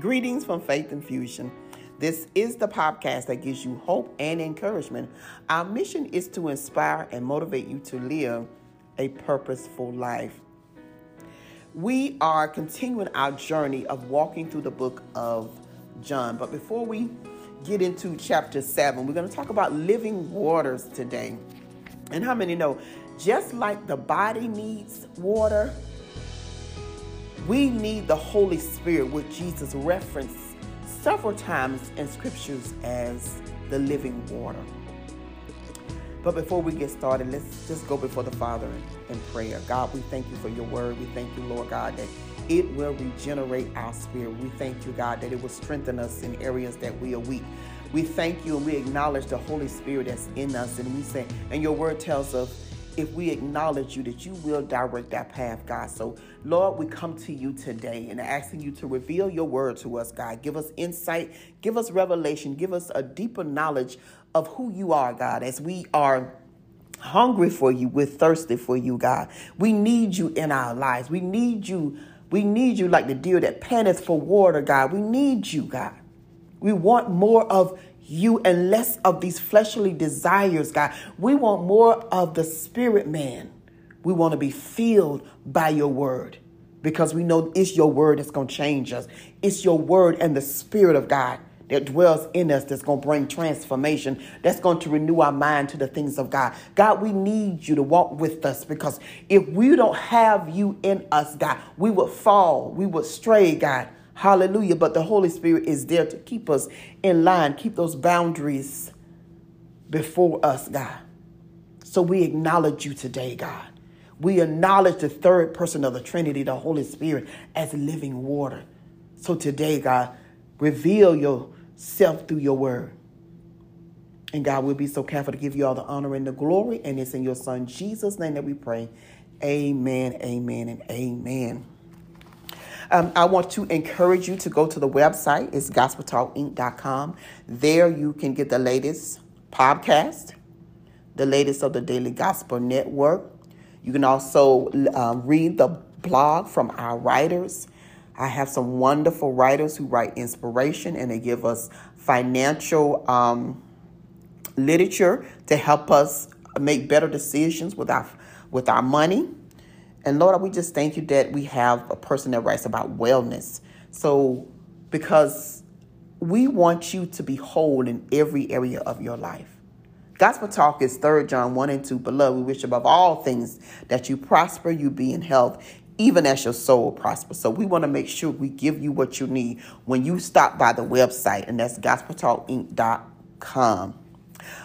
Greetings from Faith Infusion. This is the podcast that gives you hope and encouragement. Our mission is to inspire and motivate you to live a purposeful life. We are continuing our journey of walking through the book of John. But before we get into chapter 7, we're going to talk about living waters today. And how many know just like the body needs water, we need the Holy Spirit, which Jesus referenced several times in scriptures as the living water. But before we get started, let's just go before the Father in prayer. God, we thank you for your word. We thank you, Lord God, that it will regenerate our spirit. We thank you, God, that it will strengthen us in areas that we are weak. We thank you and we acknowledge the Holy Spirit that's in us. And we say, and your word tells us if we acknowledge you that you will direct our path, God. So, Lord, we come to you today and asking you to reveal your word to us, God. Give us insight, give us revelation, give us a deeper knowledge of who you are, God, as we are hungry for you, we're thirsty for you, God. We need you in our lives. We need you. We need you like the deer that panteth for water, God. We need you, God. We want more of you and less of these fleshly desires, God. We want more of the spirit man. We want to be filled by your word because we know it's your word that's going to change us. It's your word and the spirit of God that dwells in us that's going to bring transformation, that's going to renew our mind to the things of God. God, we need you to walk with us because if we don't have you in us, God, we would fall, we would stray, God. Hallelujah. But the Holy Spirit is there to keep us in line, keep those boundaries before us, God. So we acknowledge you today, God. We acknowledge the third person of the Trinity, the Holy Spirit, as living water. So today, God, reveal yourself through your word. And God, we'll be so careful to give you all the honor and the glory. And it's in your Son, Jesus' name, that we pray. Amen, amen, and amen. Um, I want to encourage you to go to the website. It's gospeltalkinc.com. There you can get the latest podcast, the latest of the Daily Gospel Network. You can also uh, read the blog from our writers. I have some wonderful writers who write inspiration and they give us financial um, literature to help us make better decisions with our with our money. And Lord, we just thank you that we have a person that writes about wellness. So, because we want you to be whole in every area of your life. Gospel Talk is 3 John 1 and 2. Beloved, we wish above all things that you prosper, you be in health, even as your soul prospers. So we want to make sure we give you what you need when you stop by the website, and that's gospeltalkinc.com.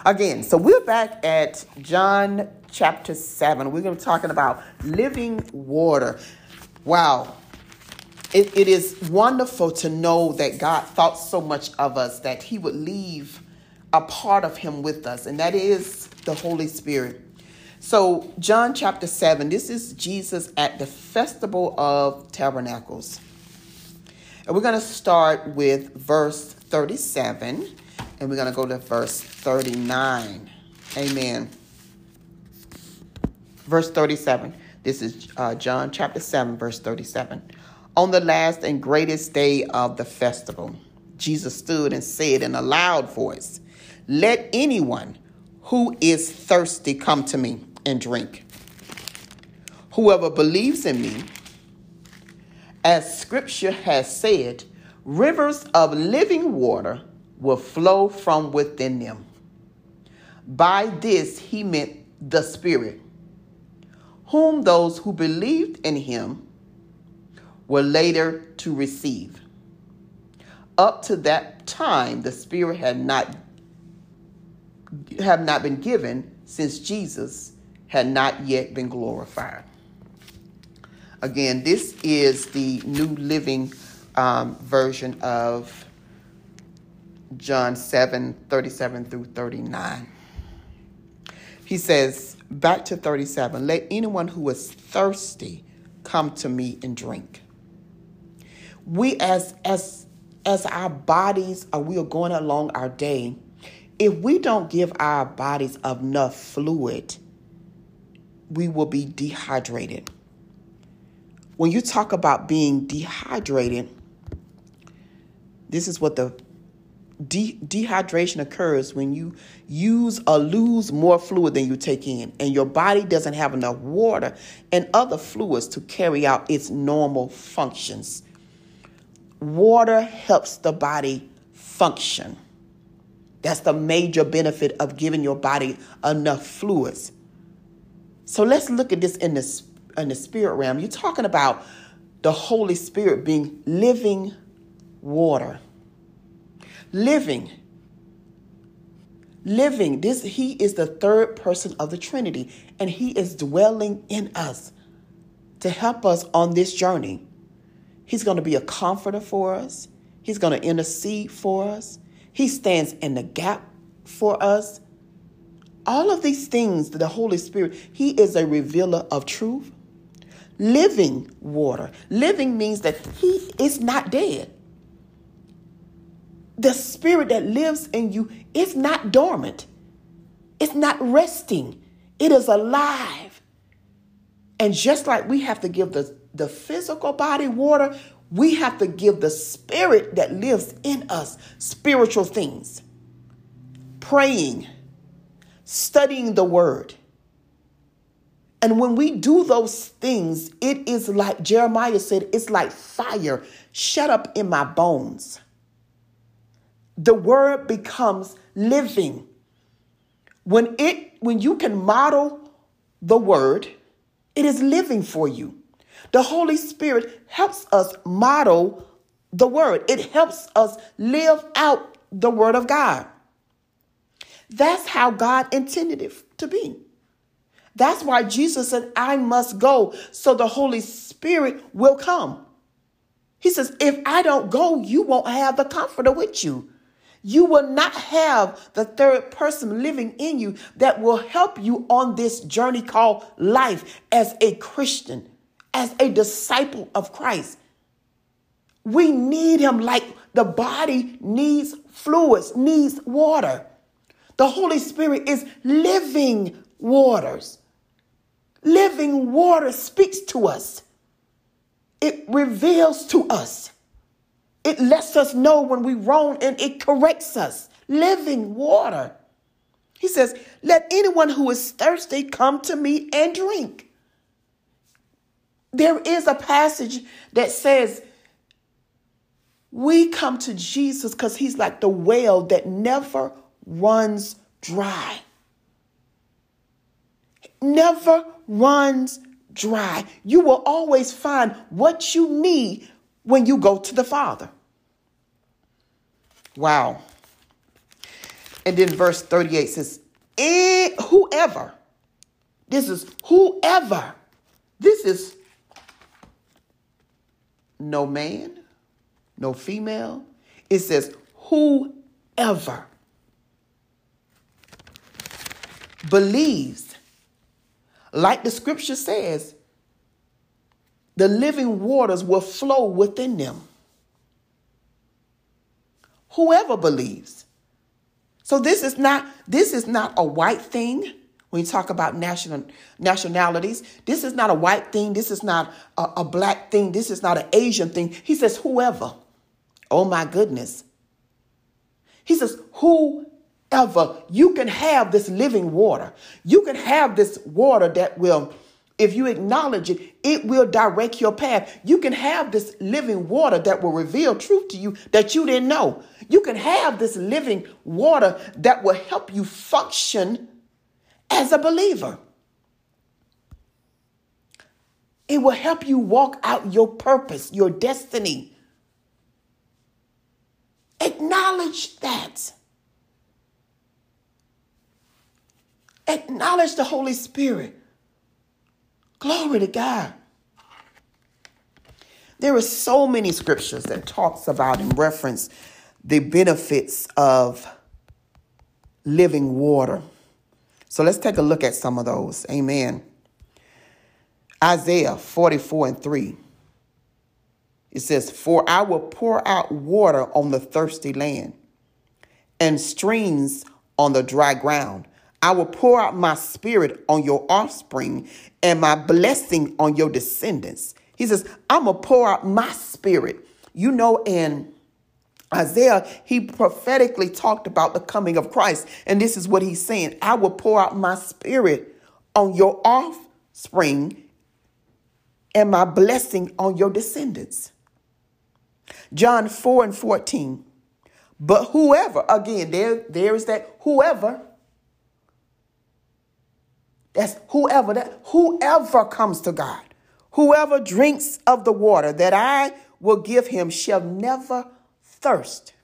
Again, so we're back at John chapter 7. We're going to be talking about living water. Wow. It, it is wonderful to know that God thought so much of us that He would leave a part of Him with us, and that is the Holy Spirit. So, John chapter 7, this is Jesus at the Festival of Tabernacles. And we're going to start with verse 37, and we're going to go to verse 39. Amen verse 37. This is uh, John chapter 7, verse 37. On the last and greatest day of the festival, Jesus stood and said in a loud voice, Let anyone who is thirsty come to me and drink. Whoever believes in me, as scripture has said, rivers of living water will flow from within them. By this he meant the Spirit whom those who believed in him were later to receive. Up to that time, the Spirit had not have not been given since Jesus had not yet been glorified. Again, this is the New Living um, version of John 7 37 through 39. He says, back to 37 let anyone who is thirsty come to me and drink. We as as as our bodies are we are going along our day. If we don't give our bodies enough fluid we will be dehydrated. When you talk about being dehydrated This is what the de- dehydration occurs when you use or lose more fluid than you take in, and your body doesn't have enough water and other fluids to carry out its normal functions. Water helps the body function. That's the major benefit of giving your body enough fluids. So let's look at this in the, in the spirit realm. You're talking about the Holy Spirit being living water living. Living. This he is the third person of the trinity and he is dwelling in us to help us on this journey. He's going to be a comforter for us. He's going to intercede for us. He stands in the gap for us. All of these things the holy spirit he is a revealer of truth. Living water. Living means that he is not dead the spirit that lives in you is not dormant, it's not resting, it is alive. And just like we have to give the, the physical body water, we have to give the spirit that lives in us spiritual things. Praying, studying the word. And when we do those things, it is like Jeremiah said, it's like fire shut up in my bones the word becomes living. When it when you can model the word, it is living for you. The Holy Spirit helps us model the word. It helps us live out the word of God. That's how God intended it to be. That's why Jesus said, I must go so the Holy Spirit will come. He says, if I don't go, you won't have the comforter with you you will not have the third person living in you that will help you on this journey called life as a Christian, as a disciple of Christ. We need him like the body needs fluids, needs water. The Holy Spirit is living waters. Living water speaks to us. It reveals to us. It lets us know when we wrong and it corrects us. Living water. He says, Let anyone who is thirsty come to me and drink. There is a passage that says, We come to Jesus because he's like the well that never runs dry. Never runs dry. You will always find what you need when you go to the Father. Wow. And then verse 38 says, whoever, this is whoever, this is no man, no female. It says whoever believes, like the scripture says, the living waters will flow within them. Whoever believes. So this is not this is not a white thing when you talk about national nationalities. This is not a white thing. This is not a, a black thing. This is not an Asian thing. He says whoever. Oh my goodness. He says whoever you can have this living water. You can have this water that will if you acknowledge it, it will direct your path. You can have this living water that will reveal truth to you that you didn't know. You can have this living water that will help you function as a believer. It will help you walk out your purpose, your destiny. Acknowledge that. Acknowledge the Holy Spirit. Glory to God. There are so many scriptures that talks about and reference the benefits of living water. So let's take a look at some of those. Amen. Isaiah 44 and 3. It says, For I will pour out water on the thirsty land and streams on the dry ground. I will pour out my spirit on your offspring and my blessing on your descendants. He says, I'm going to pour out my spirit. You know, in Isaiah, he prophetically talked about the coming of Christ. And this is what he's saying I will pour out my spirit on your offspring and my blessing on your descendants. John 4 and 14. But whoever, again, there, there is that whoever. That's whoever that whoever comes to God, whoever drinks of the water that I will give him shall never thirst.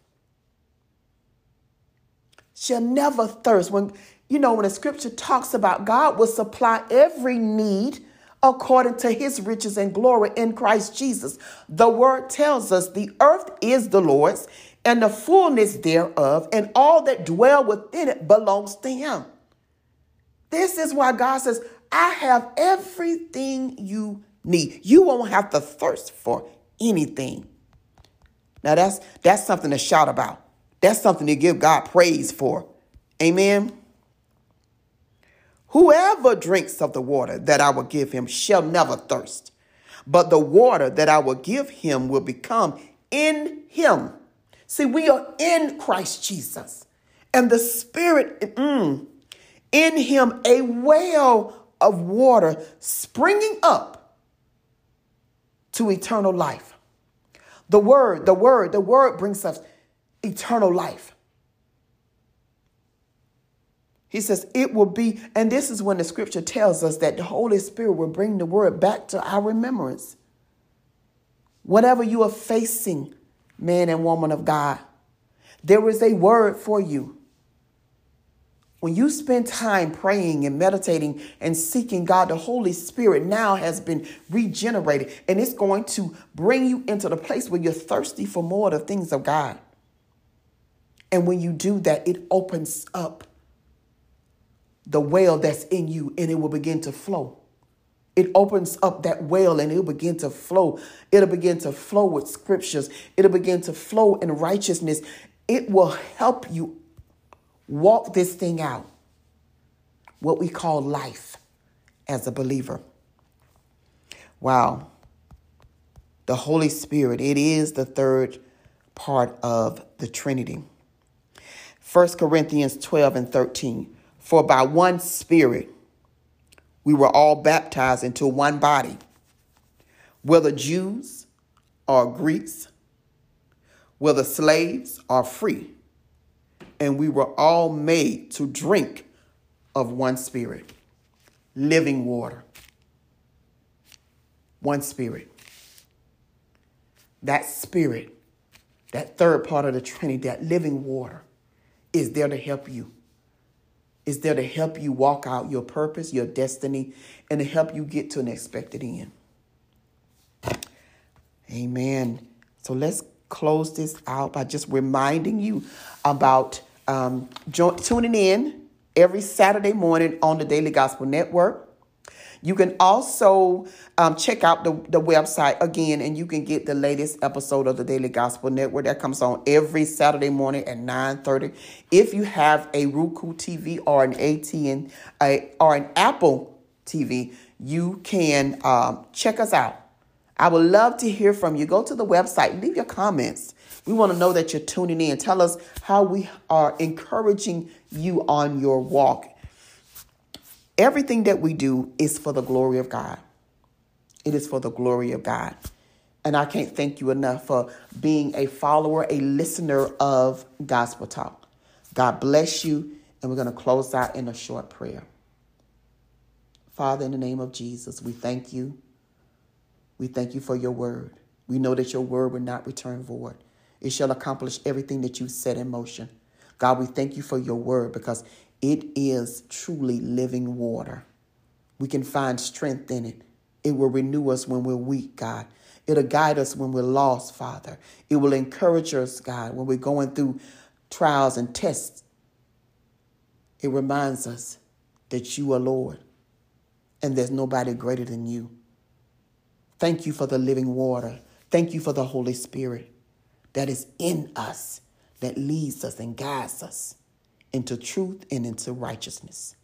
Shall never thirst. When you know, when the scripture talks about God will supply every need according to his riches and glory in Christ Jesus. The word tells us the earth is the Lord's and the fullness thereof, and all that dwell within it belongs to him. This is why God says, I have everything you need. You won't have to thirst for anything. Now that's that's something to shout about. That's something to give God praise for. Amen. Whoever drinks of the water that I will give him shall never thirst, but the water that I will give him will become in him. See, we are in Christ Jesus, and the Spirit mm, in him, a well of water springing up to eternal life. The word, the word, the word brings us eternal life. He says it will be, and this is when the scripture tells us that the Holy Spirit will bring the word back to our remembrance. Whatever you are facing, man and woman of God, there is a word for you. When you spend time praying and meditating and seeking God, the Holy Spirit now has been regenerated and it's going to bring you into the place where you're thirsty for more of the things of God. And when you do that, it opens up the well that's in you and it will begin to flow. It opens up that well and it'll begin to flow. It'll begin to flow with scriptures. It'll begin to flow in righteousness. It will help you walk this thing out, what we call life as a believer. Wow. The Holy Spirit, it is the third part of the Trinity. 1 Corinthians 12 and 13. For by one Spirit we were all baptized into one body, whether Jews or Greeks, whether slaves or free, and we were all made to drink of one Spirit, living water. One Spirit. That Spirit, that third part of the Trinity, that living water, is there to help you is there to help you walk out your purpose, your destiny, and to help you get to an expected end. Amen. So let's close this out by just reminding you about um, tuning in every Saturday morning on the Daily Gospel Network. You can also um, check out the, the website again, and you can get the latest episode of the Daily Gospel Network that comes on every Saturday morning at 9:30. If you have a Roku TV or an ATN a, or an Apple TV, you can um, check us out. I would love to hear from you. Go to the website, leave your comments. We want to know that you're tuning in. Tell us how we are encouraging you on your walk Everything that we do is for the glory of God. It is for the glory of God. And I can't thank you enough for being a follower, a listener of Gospel Talk. God bless you. And we're going to close out in a short prayer. Father, in the name of Jesus, we thank you. We thank you for your word. We know that your word will not return void. It shall accomplish everything that you set in motion. God, we thank you for your word because it is truly living water. We can find strength in it. It will renew us when we're weak, God. It'll guide us when we're lost, Father. It will encourage us, God, when we're going through trials and tests. It reminds us that you are Lord and there's nobody greater than you. Thank you for the living water. Thank you for the Holy Spirit that is in us, that leads us and guides us into truth and into righteousness.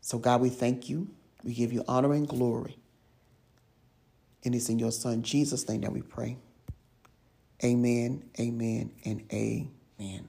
So, God, we thank you. We give you honor and glory. And it's in your Son, Jesus' name, that we pray. Amen, amen, and amen.